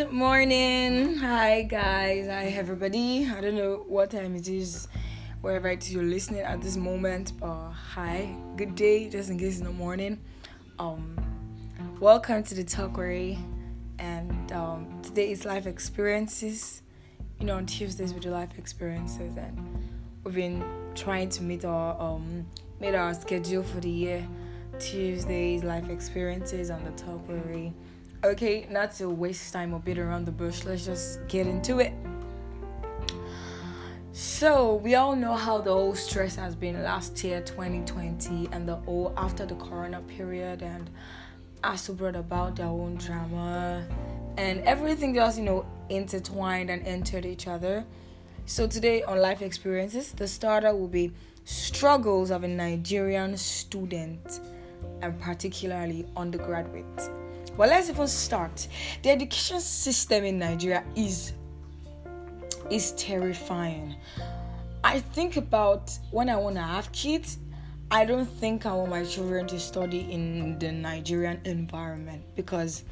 Good morning. Hi, guys. Hi, everybody. I don't know what time it is, wherever it is you're listening at this moment, but hi, good day, just in case in the morning. Um, welcome to the Talkery, and um, today is life experiences. You know, on Tuesdays we do life experiences, and we've been trying to meet our um meet our schedule for the year. Tuesdays life experiences on the Talkery Okay, not to waste time or beat around the bush, let's just get into it. So, we all know how the whole stress has been last year, 2020, and the whole after the corona period, and also brought about their own drama, and everything just, you know, intertwined and entered each other. So, today on Life Experiences, the starter will be struggles of a Nigerian student, and particularly undergraduate. But let's even start. The education system in Nigeria is is terrifying. I think about when I want to have kids, I don't think I want my children to study in the Nigerian environment because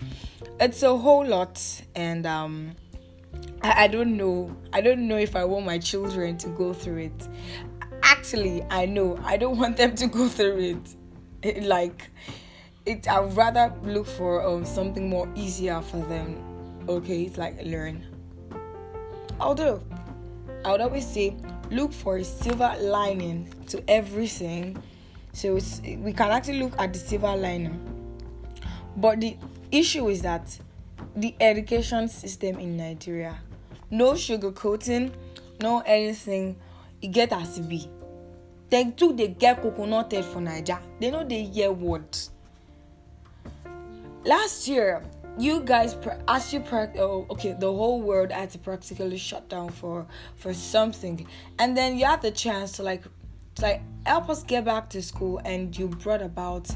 it's a whole lot and um I, I don't know. I don't know if I want my children to go through it. Actually, I know. I don't want them to go through it. it like it I'd rather look for um something more easier for them. Okay, it's like learn. Although I would always say look for a silver lining to everything. So we can actually look at the silver lining. But the issue is that the education system in Nigeria, no sugarcoating, no anything, you get as it be. They too they get coconutted for Nigeria. They know they hear words last year you guys as you oh, okay the whole world had to practically shut down for for something. And then you had the chance to like to like help us get back to school and you brought about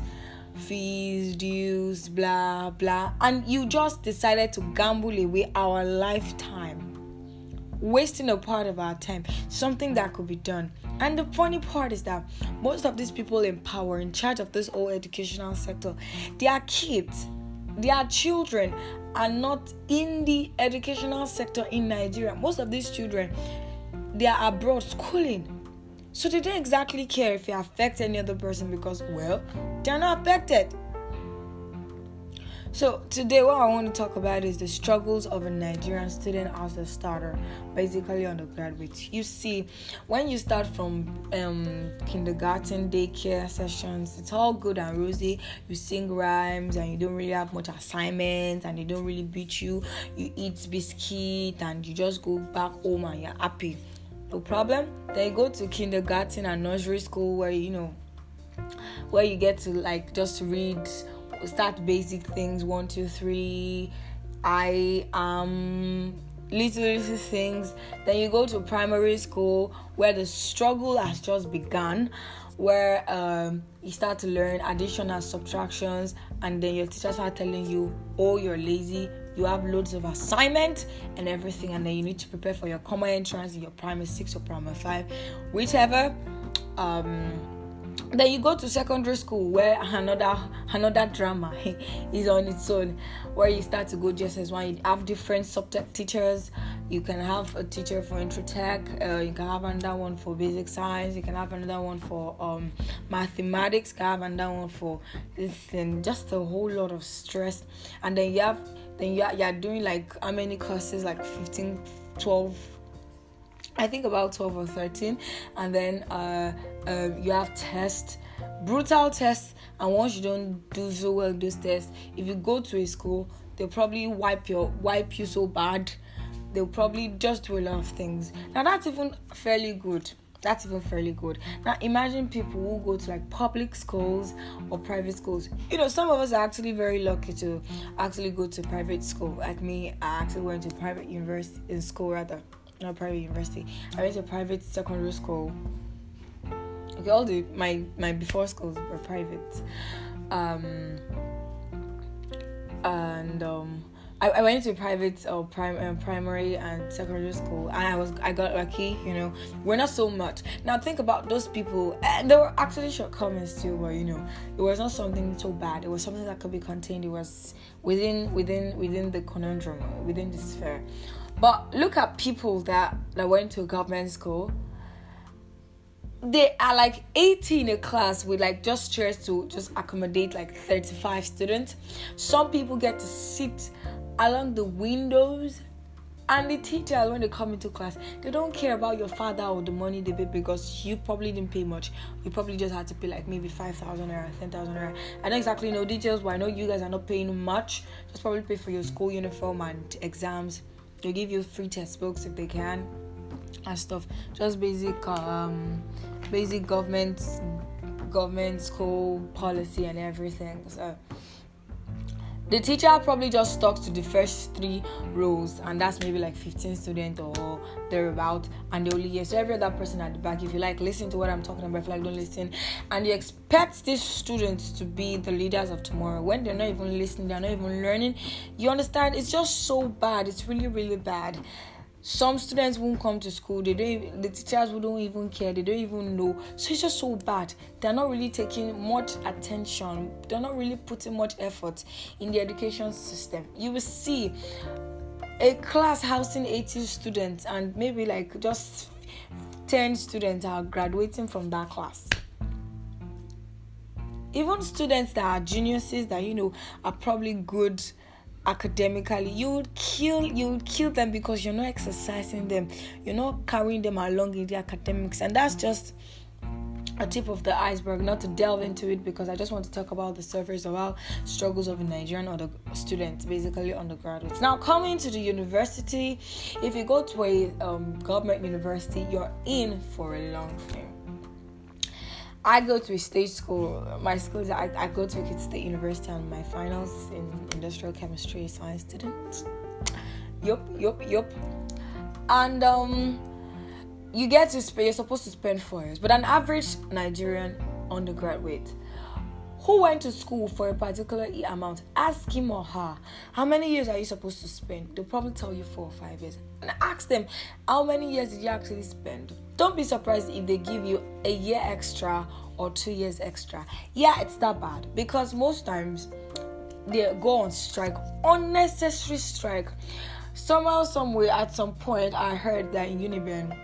fees dues blah blah. And you just decided to gamble away our lifetime wasting a part of our time something that could be done and the funny part is that most of these people in power in charge of this whole educational sector their kids their children are not in the educational sector in Nigeria. Most of these children, they are abroad schooling. So they don't exactly care if it affects any other person because, well, they're not affected. So today, what I want to talk about is the struggles of a Nigerian student as a starter, basically undergraduate. You see, when you start from um, kindergarten, daycare sessions, it's all good and rosy. You sing rhymes and you don't really have much assignments and they don't really beat you. You eat biscuit and you just go back home and you're happy. No problem. Then you go to kindergarten and nursery school where you know where you get to like just read start basic things one two three. I am little little things. Then you go to primary school where the struggle has just begun where um, you start to learn addition and subtractions and then your teachers are telling you oh you're lazy. You have loads of assignment and everything and then you need to prepare for your common entrance in your primary six or primary five. Whichever um, then you go to secondary school where another another drama is on its own where you start to go just as one. You have different subject teachers. You can have a teacher for intro tech uh, you can have another one for basic science you can have another one for um, mathematics you can have another one for this and just a whole lot of stress. And then you have then you are, you are doing like how many courses? Like 15 12 I think about 12 or 13, and then uh, uh, you have tests, brutal tests, and once you don't do so well those tests, if you go to a school, they'll probably wipe your wipe you so bad, they'll probably just do a lot of things. Now that's even fairly good. That's even fairly good. Now imagine people who go to like public schools or private schools. You know, some of us are actually very lucky to actually go to private school. Like me, I actually went to private university in school rather not private university. I went to private secondary school. Okay, all the my my before schools were private, um, and um, I, went to private or uh, prim, uh, primary and secondary school, and I was I got lucky. You know, we're not so much. Now think about those people. And there were actually shortcomings too, but you know, it was not something so bad. It was something that could be contained. It was within within within the conundrum, within the sphere. But look at people that that went to government school they are like 80 in a class with like just chairs to just accommodate like 35 students. Some people get to sit along the windows and the teachers when they come into class they don't care about your father or the money they pay because you probably didn't pay much. You probably just had to pay like maybe 5000 or 10000 naira. I don't exactly know details but i know you guys are not paying much. Just probably pay for your school uniform and exams. They give you free textbooks if they can and stuff. Just basic um basic government government school policy and everything. So the teacher probably just stuck to the first three rows and that's maybe like 15 students or thereabout and the only yes so every other person at the back if you like listen to what i'm talking about. If you like don't listen. And you expect these students to be the leaders of tomorrow. When they're not even listening they're not even learning. You understand? It's just so bad. It's really really bad some students won't come to school they don't the teachers wouldn't even care they don't even know. So it's just so bad. They're not really taking much attention they're not really putting much effort in the education system. You will see a class housing 80 students and maybe like just 10 students are graduating from that class. Even students that are geniuses that you know are probably good academically you would kill you would kill them because you're not exercising them. You're not carrying them along in the academics. And that's just a tip of the iceberg not to delve into it because i just want to talk about the surface of our struggles of a nigerian or the students basically undergraduates. Now coming to the university if you go to a um, government university you're in for a long time I go to a state school. My school is I, I go to Ekiti State University and my finals in industrial chemistry science student. Yup, yup, yup. And um you get to spend you're supposed to spend four years. But an average Nigerian undergraduate who went to school for a particular amount, ask him or her, how many years are you supposed to spend? They'll probably tell you four or five years. And ask them, how many years did you actually spend? Don't be surprised if they give you a year extra or two years extra. Yeah, it's that bad because most times they go on strike, unnecessary strike. Somehow, somewhere, at some point, I heard that in Uniben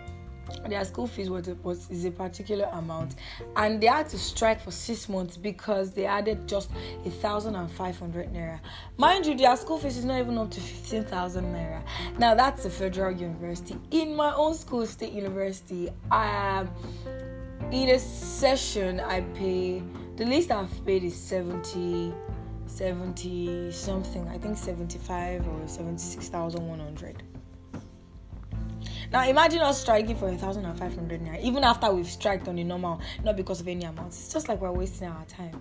their school fees was, was is a particular amount. And they had to strike for six months because they added just a thousand and five hundred naira. Mind you their school fees is not even up to 15000 naira. Now that's a federal university. In my own school state university i um, in a session i pay the least i've paid is 70 70 something i think 75 or 76100 now imagine us striking for a thousand and five hundred naira, even after we've striked on the normal, not because of any amount. It's just like we're wasting our time.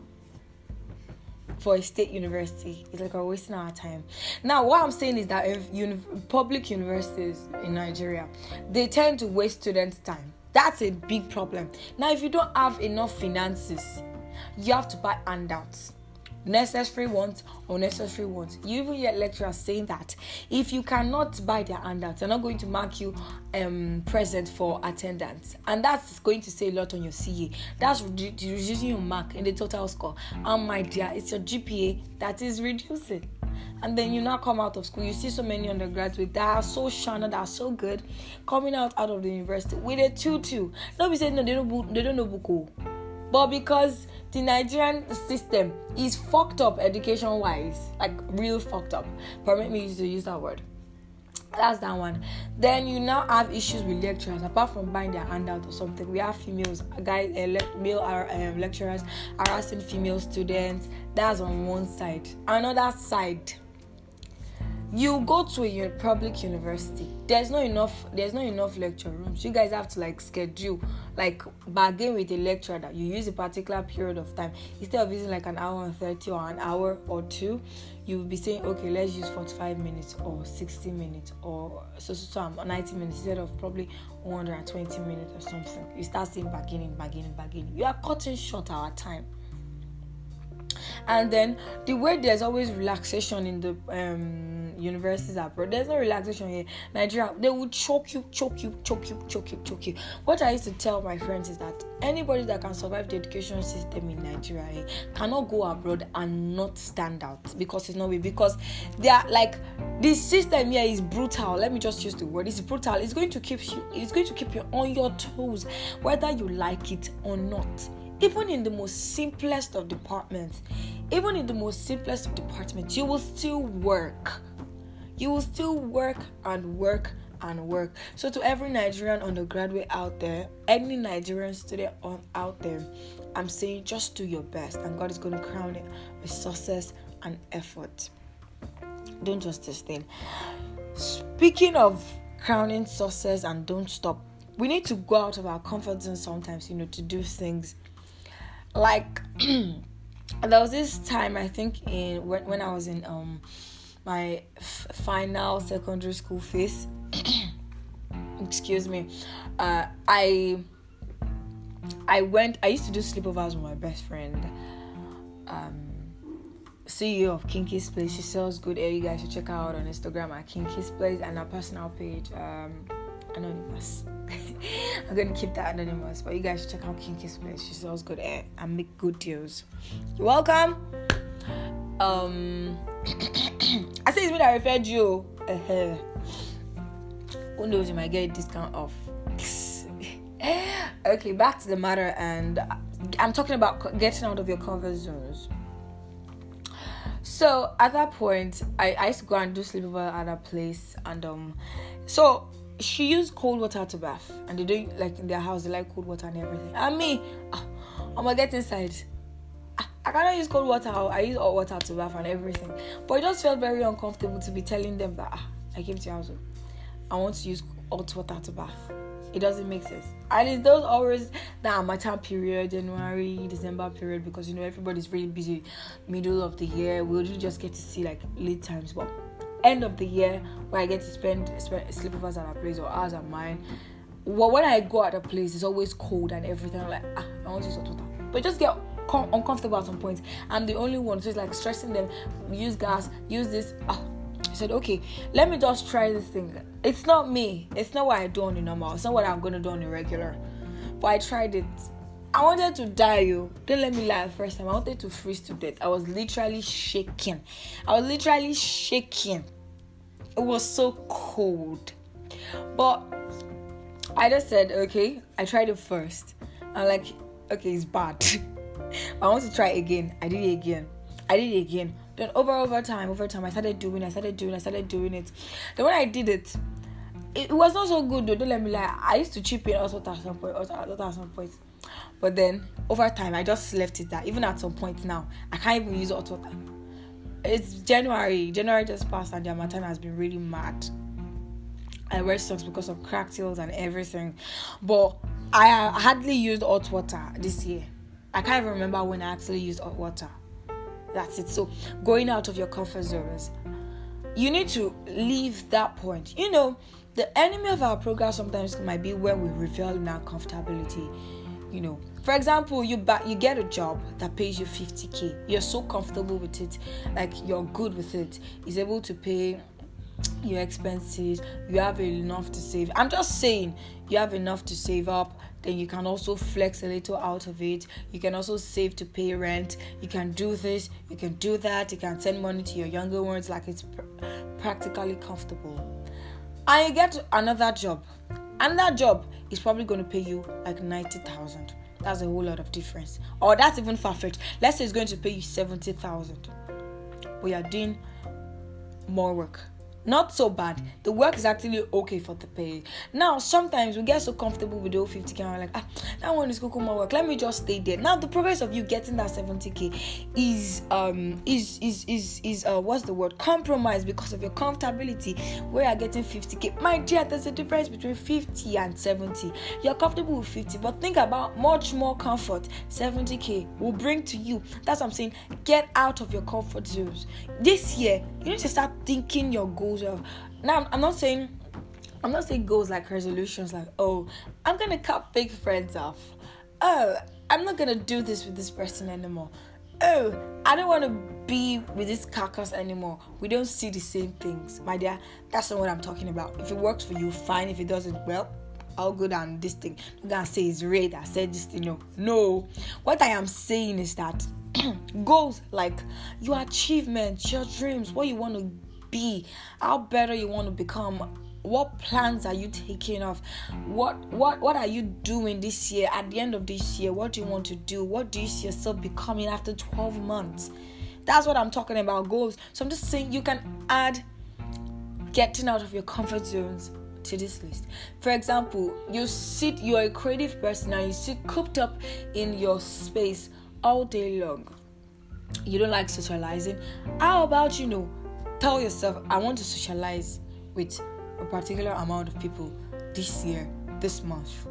For a state university, it's like we're wasting our time. Now, what I'm saying is that if uni- public universities in Nigeria, they tend to waste students' time. That's a big problem. Now, if you don't have enough finances, you have to buy handouts necessary ones, unnecessary ones. You even hear lecturers saying that if you cannot buy their handouts, they're not going to mark you um, present for attendance, and that's going to say a lot on your CA. That's reducing your mark in the total score. And my dear, it's your GPA that is reducing. And then you now come out of school, you see so many undergraduates that are so shana, that are so good, coming out out of the university with a two-two. Nobody said no, they don't, they don't know Buko, but because the Nigerian system is fucked up education wise, like real fucked up. Permit me to use that word. That's that one. Then you now have issues with lecturers. Apart from buying their handout or something, we have females, guys, uh, le- male uh, lecturers harassing female students. That's on one side. Another side, you go to a public university there's not enough there's not enough lecture rooms. You guys have to like schedule like bargain with a lecturer that you use a particular period of time. Instead of using like an hour and 30 or an hour or two you will be saying okay let's use 45 minutes or 60 minutes or so so, so 90 minutes instead of probably 120 minutes or something. You start saying bargaining bargaining bargaining. You are cutting short our time. And then the way there's always relaxation in the um universities abroad. There's no relaxation here. Nigeria, they will choke you, choke you, choke you, choke you, choke you. What I used to tell my friends is that anybody that can survive the education system in Nigeria eh, cannot go abroad and not stand out because it's not way because they are like the system here is brutal. Let me just use the word. It's brutal. It's going to keep you. It's going to keep you on your toes, whether you like it or not even in the most simplest of departments, even in the most simplest of departments, you will still work. You will still work and work and work. So, to every Nigerian undergraduate out there, any Nigerian student on, out there, I'm saying just do your best, and God is going to crown it with success and effort. Don't just sustain. Speaking of crowning success and don't stop, we need to go out of our comfort zone sometimes, you know, to do things like there was this time I think in when, when I was in um my f- final secondary school phase. excuse me. Uh, I I went. I used to do sleepovers with my best friend. Um, CEO of Kinky's Place. She sells good air. You guys should check her out on Instagram at Kinky's Place and her personal page. Um, anonymous. I'm gonna keep that anonymous, but you guys should check out Kinky's place. She sells good air and make good deals. You're welcome. Um, I say it's me that referred you. Uh-huh. Who knows? You might get a discount off. okay, back to the matter, and I'm talking about getting out of your comfort zones. So at that point, I, I used to go and do sleepover at a place, and um, so she used cold water to bath, and they do like in their house they like cold water and everything. And me, ah, I'm gonna get inside. I cannot use cold water. I use hot water to bath and everything. But it just felt very uncomfortable to be telling them that ah, I came to your house. I want to use hot water to bath. It doesn't make sense. And it's those always that matter period, January, December period, because you know everybody's really busy middle of the year. We only just get to see like late times, but end of the year where I get to spend, spend sleepovers at a place or ours at mine. Well, when I go at a place, it's always cold and everything. I'm like, ah, I want to use hot water. But just get com- uncomfortable at some point. I'm the only one, so it's like stressing them. Use gas, use this. Ah. I said, okay, let me just try this thing. It's not me. It's not what I do on the normal. It's not what I'm gonna do on the regular. But I tried it. I wanted to die, you. Don't let me lie first time. I wanted to freeze to death. I was literally shaking. I was literally shaking. It was so cold. But I just said, okay, I tried it first. I'm like, okay, it's bad. I want to try again. I did it again. I did it again. Then over over time, over time, I started doing, I started doing, I started doing it. Then when I did it, it, was not so good though. Don't let me lie. I used to chip in also at some point, also at some point. But then over time, I just left it there. Even at some point now, I can't even use hot water it's January. January just passed and the Harmattan has been really mad. I wear socks because of cracked heels and everything. But I hardly used hot water this year. I can't even remember when I actually used hot water. That's it. So going out of your comfort zones, you need to leave that point. You know, the enemy of our progress sometimes might be when we reveal in our comfortability. You know for example you back you get a job that pays you 50k you're so comfortable with it. Like you're good with it. Is able to pay your expenses. You have enough to save. I'm just saying you have enough to save up then you can also flex a little out of it you can also save to pay rent you can do this you can do that you can send money to your younger ones like it's pr- practically comfortable you get another job and that job is probably going to pay you like 90,000. That's a whole lot of difference. Or that's even far fetched. Let's say it's going to pay you 70,000. But you're doing more work not so bad. The work is actually okay for the pay. Now, sometimes we get so comfortable with the 50k and we're like, ah, that one is more work. Let me just stay there. Now, the progress of you getting that 70k is um is is is is uh what's the word? Compromise because of your comfortability. Where you're getting 50k. My dear, there's a difference between 50 and 70. You're comfortable with 50, but think about much more comfort 70k will bring to you. That's what I'm saying. Get out of your comfort zones. This year, you need to start thinking your goals now i'm not saying i'm not saying goals like resolutions like oh i'm gonna cut fake friends off oh i'm not gonna do this with this person anymore oh, I don't want to be with this carcass anymore. We don't see the same things, my dear. That's not what I'm talking about. If it works for you, fine. If it doesn't, well, I'll go down this thing. I'm gonna say it's Ray I said this thing. No, no. What I am saying is that goals like your achievements, your dreams, what you want to be, how better you want to become? What plans are you taking off? What what what are you doing this year? At the end of this year what do you want to do? What do you see yourself becoming after 12 months? That's what i'm talking about goals. So i'm just saying you can add getting out of your comfort zones to this list. For example you sit you're a creative person and you sit cooped up in your space all day long. You don't like socializing. How about you know tell yourself i want to socialize with a particular amount of people this year, this month.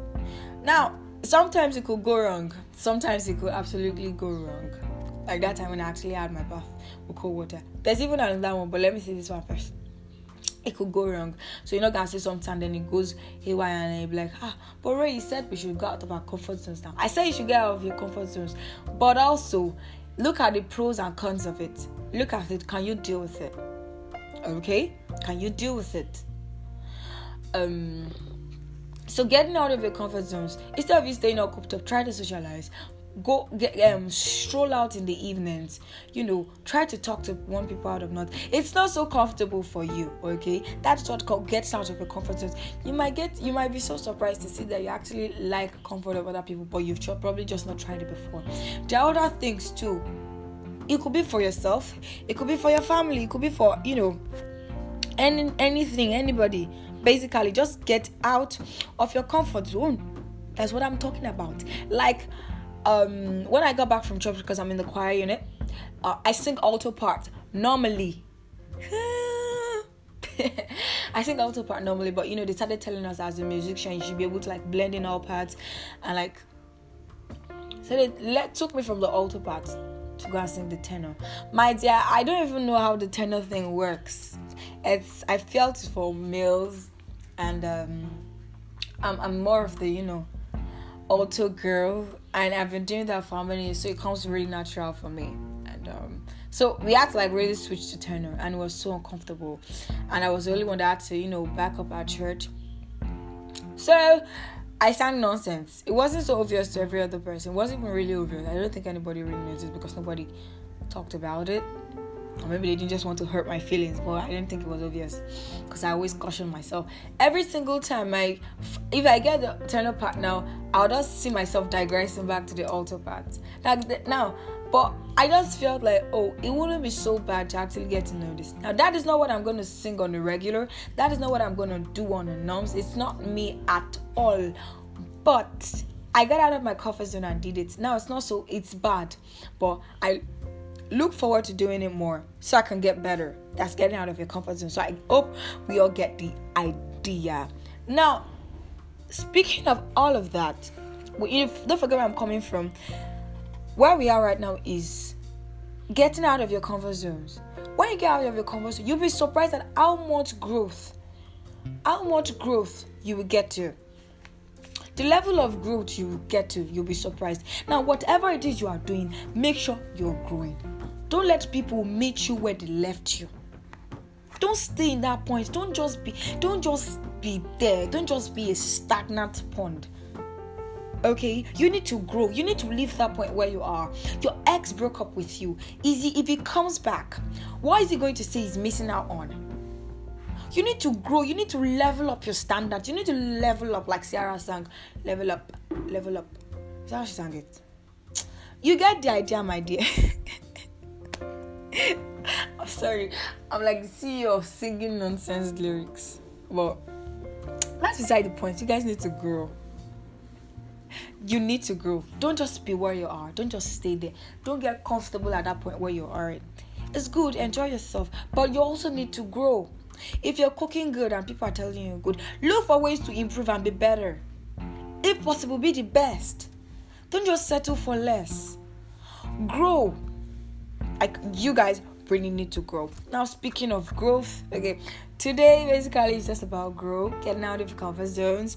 Now, sometimes it could go wrong. Sometimes it could absolutely go wrong. Like that time when I actually had my bath with cold water. There's even another one, but let me see this one first. It could go wrong. So you're not gonna say something, then it goes haywire and you be like, ah, but Ray, you said we should go out of our comfort zones now. I said you should get out of your comfort zones, but also look at the pros and cons of it. Look at it. Can you deal with it? Okay? Can you deal with it? um so getting out of your comfort zones instead of you staying all cooped up try to socialize. Go get um stroll out in the evenings. You know try to talk to one people out of not. It's not so comfortable for you okay? That's what gets out of your comfort zone you might get you might be so surprised to see that you actually like comfort of other people but you've probably just not tried it before. There are other things too it could be for yourself it could be for your family it could be for you know any anything anybody. Basically just get out of your comfort zone. That's what i'm talking about. Like um when i got back from church because i'm in the choir unit uh, i sing alto part normally. I sing alto part normally, but you know, they started telling us as a musician you should be able to like blend in all parts. And like so they let took me from the alto part to go and sing the tenor. My dear, I don't even know how the tenor thing works. It's I felt for males and um, I'm, I'm more of the you know alto girl and I've been doing that for how many years so it comes really natural for me and um, so we had to like really switch to tenor and it was so uncomfortable and I was the only one that had to you know back up our church so I sang nonsense. It wasn't so obvious to every other person. It wasn't even really obvious. I don't think anybody really noticed because nobody talked about it. Or maybe they didn't just want to hurt my feelings but i didn't think it was obvious because i always caution myself. Every single time i if i get the tenor part now i'll just see myself digressing back to the alto part. Like now but i just felt like oh it wouldn't be so bad to actually get to know this now that is not what i'm going to sing on the regular that is not what i'm going to do on the norms it's not me at all but I got out of my comfort zone and did it. Now it's not so it's bad, but I look forward to doing it more so I can get better. That's getting out of your comfort zone. So I hope we all get the idea. Now, speaking of all of that, if don't forget where I'm coming from. Where we are right now is getting out of your comfort zones. When you get out of your comfort zone, you'll be surprised at how much growth, how much growth you will get to. The level of growth you will get to, you'll be surprised. Now, whatever it is you are doing, make sure you're growing. Don't let people meet you where they left you. Don't stay in that point. Don't just be don't just be there. Don't just be a stagnant pond. Okay, you need to grow. You need to leave that point where you are. Your ex broke up with you. Easy if he comes back, what is he going to say he's missing out on? You need to grow. You need to level up your standards. You need to level up, like Ciara sang, level up, level up. Is that how she sang it? You get the idea, my dear. I'm sorry. I'm like the CEO of singing nonsense lyrics. But that's beside the point. You guys need to grow. You need to grow. Don't just be where you are. Don't just stay there. Don't get comfortable at that point where you are. It's good. Enjoy yourself. But you also need to grow. If you're cooking good and people are telling you good, look for ways to improve and be better. If possible, be the best. Don't just settle for less. Grow like you guys really need to grow. Now, speaking of growth, okay, today basically is just about growth, getting out of your comfort zones.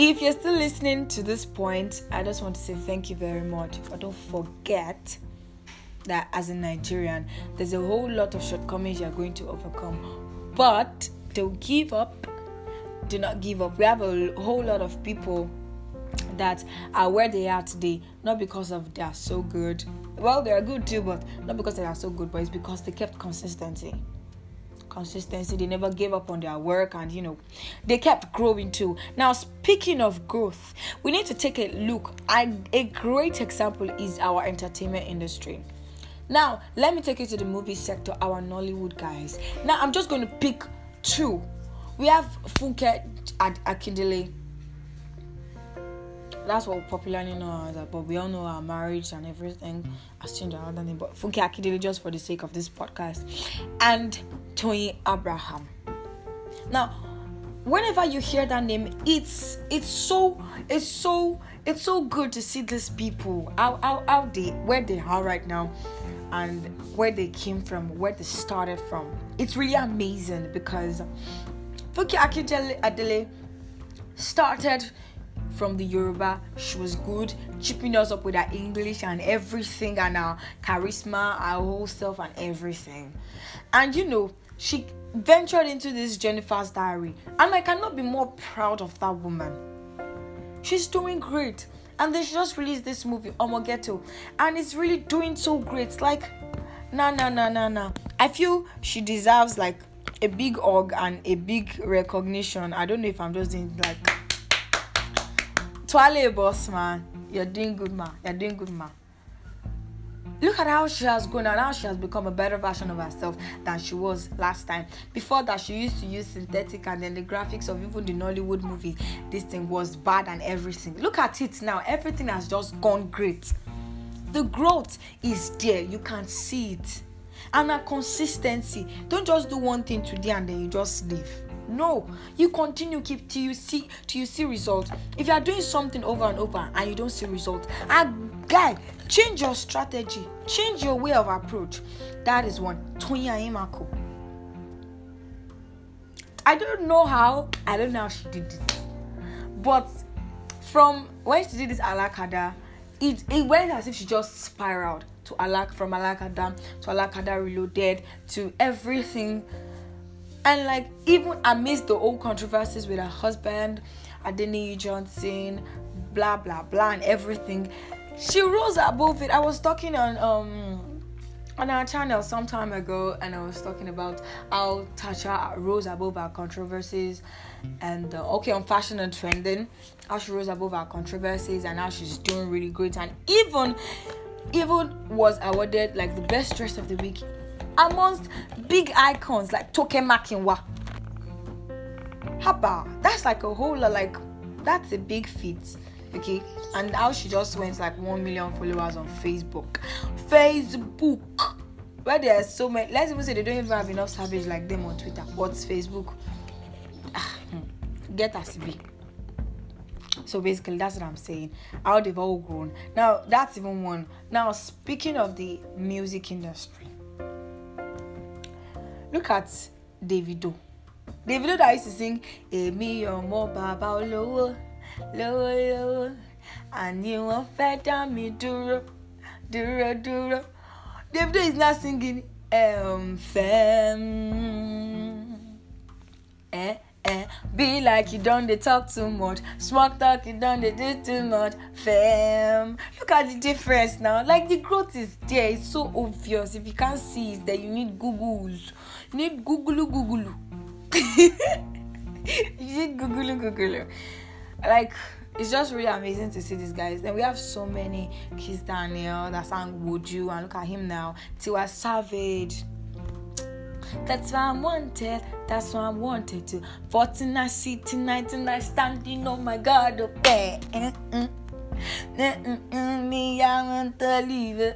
If you're still listening to this point, I just want to say thank you very much. But don't forget that as a Nigerian, there's a whole lot of shortcomings you're going to overcome. But don't give up. Do not give up. We have a whole lot of people that are where they are today, not because of they are so good. Well, they are good too, but not because they are so good, but it's because they kept consistency consistency. They never gave up on their work and you know they kept growing too. Now speaking of growth we need to take a look. At a great example is our entertainment industry. Now let me take you to the movie sector our nollywood guys. Now i'm just going to pick two. We have funke at akindele that's what we popularly know as that, but we all know our marriage and everything has changed our other name. But Funke Akindele, just for the sake of this podcast, and Toyin Abraham. Now, whenever you hear that name, it's it's so it's so it's so good to see these people how how, how they where they are right now and where they came from, where they started from. It's really amazing because Funke Akindele started from the Yoruba. She was good, chipping us up with her English and everything, and her charisma, her whole self, and everything. And you know, she ventured into this Jennifer's Diary, and I cannot be more proud of that woman. She's doing great, and she just released this movie, Omo Ghetto, and it's really doing so great. Like, nah, nah, nah, nah, nah. I feel she deserves like a big hug and a big recognition. I don't know if I'm just doing like Twale boss man, you're doing good man. You're doing good man. Look at how she has grown and how she has become a better version of herself than she was last time. Before that, she used to use synthetic and then the graphics of even the Nollywood movie. This thing was bad and everything. Look at it now. Everything has just gone great. The growth is there. You can see it. And a consistency. Don't just do one thing today and then you just leave. No, you continue keep till you see till you see results. If you are doing something over and over and you don't see results, a guy, change your strategy, change your way of approach. That is one. Toyin Aimakhu. I don't know how. I don't know how she did it, but from when she did this Alakada, it it went as if she just spiraled to Alak from Alakada to Alakada Reloaded to everything and like even amidst the old controversies with her husband, Adeniyi Johnson, blah blah blah, and everything, she rose above it. I was talking on um on our channel some time ago and I was talking about how Tasha rose above our controversies and uh, okay on fashion and trending how she rose above our controversies and how she's doing really great and even even was awarded like the best dress of the week amongst big icons like Toke Makinwa. Haba, that's like a whole lot, like that's a big feat. Okay, and how she just went like one million followers on Facebook. Facebook, where there are so many, let's even say they don't even have enough savage like them on Twitter. What's Facebook? Ah, hmm, get us be. So basically, that's what I'm saying. How they've all grown. Now, that's even one. Now, speaking of the music industry, look at Davido. Davido that used to sing Èmi ọmọ bàbá olówó lówó lówó àní wọ́n fẹ́ dá mi dúró dúró dúró. Davido is now singing um, Fem. Eh, eh, be like you don't they talk too much. Smart talk you don't they do too much. Fam. Look at the difference now. Like the growth is there. It's so obvious. If you can't see it, then you need Googles. You need Google Google. you need Google Google. Like it's just really amazing to see these guys. Then we have so many Kiss Daniel that sang Would and look at him now. Tiwa Savage. That's why I'm wanted. That's why I'm wanted to. 14 I see tonight and I standing. Oh my God, up there. Me, I want to leave.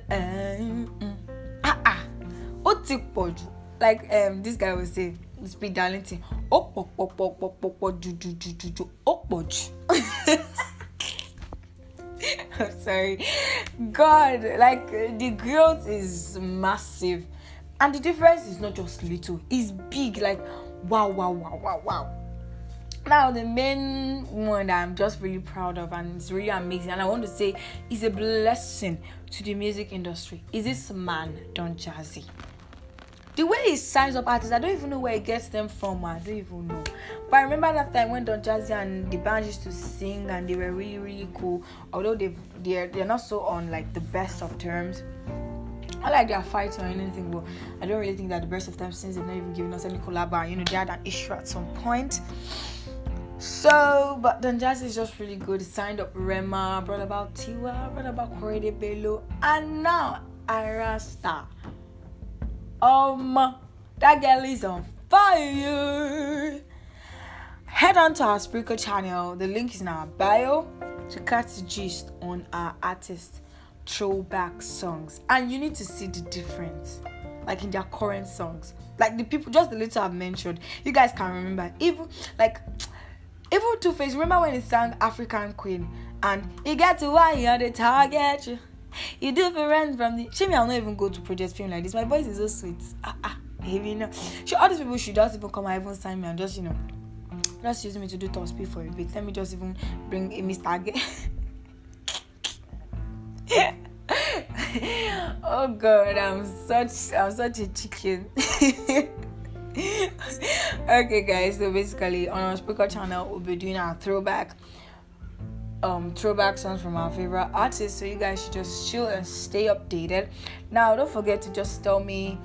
Ah ah. Ó ti. Like um, this guy was saying, Speed Darlington. Ó pọ̀ pọ̀ pọ̀ pọ̀ pọ̀ pọ̀ jù jù jù jù jù. Ó pọ̀ jù. I'm sorry. God, like the growth is massive. And the difference is not just little, it's big. Like, wow, wow, wow, wow, wow. now the main one that i'm just really proud of and it's really amazing and i want to say is a blessing to the music industry is this man don jazzy the way he signs up artists i don't even know where he gets them from i don't even know but i remember that time when don jazzy and D'banj used to sing and they were really really cool although they they're, they're not so on like the best of terms I like their fights or anything, but I don't really think that the best of times since they've not even given us any collab. You know, they had an issue at some point. So, but Don Jazzy is just really good. Signed up Rema, brought about Tiwa, brought about Korede Bello, and now Ayra Starr. Um, that girl is on fire. Head on to our Spreaker channel. The link is in our bio to catch the gist on our artist throwback songs, and you need to see the difference, like in their current songs. Like the people, just the little I've mentioned, you guys can remember. Even like even Two Face, remember when he sang African Queen and he get to why you are the target you. You different from the Shame I'll not even go to project film like this. My voice is so sweet. Ah ah. You know. Sure, all these people should just even come and even sign me and just you know just use me to do top speed for a bit. Let me just even bring a Mr. Oh god, I'm such I'm such a chicken. okay guys so basically on our Spreaker channel we'll be doing our throwback um throwback songs from our favorite artists so you guys should just chill and stay updated now don't forget to just tell me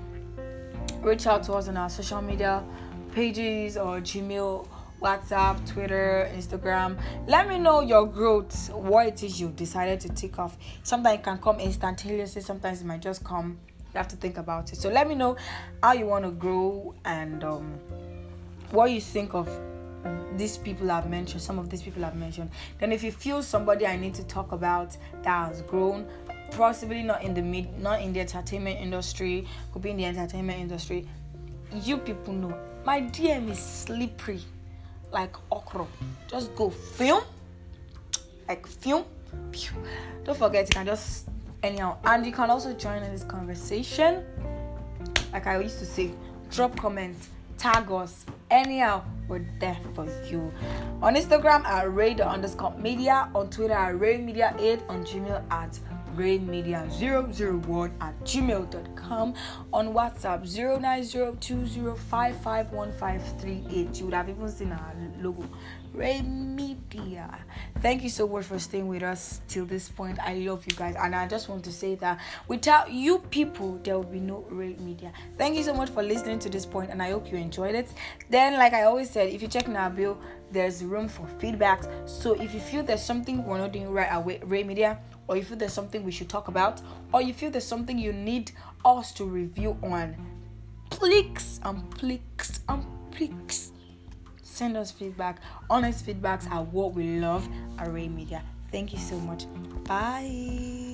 reach out to us on our social media pages or gmail whatsapp twitter instagram. Let me know your growth what it is you've decided to take off. Sometimes it can come instantaneously sometimes it might just come. You have to think about it. So let me know how you want to grow and um, what you think of these people I've mentioned, some of these people I've mentioned. Then if you feel somebody I need to talk about that has grown, possibly not in the mid not in the entertainment industry, could be in the entertainment industry, you people know. My DM is slippery like okra. Just go film. Like film. Don't forget you can just anyhow and you can also join in this conversation like i used to say drop comments tag us anyhow we're there for you on instagram at ray underscore media on twitter at ray media 8 on gmail at ray media 001 at gmail.com on whatsapp 0902055153 you would have even seen our logo ray media. Thank you so much for staying with us till this point. I love you guys. And i just want to say that without you people there will be no ray media. Thank you so much for listening to this point and i hope you enjoyed it. Then like i always said if you check bill there's room for feedback so if you feel there's something we're not doing right at ray media or you feel there's something we should talk about or you feel there's something you need us to review on please and please and please send us feedback. Honest feedbacks are what we love at Ray Media. Thank you so much. Bye.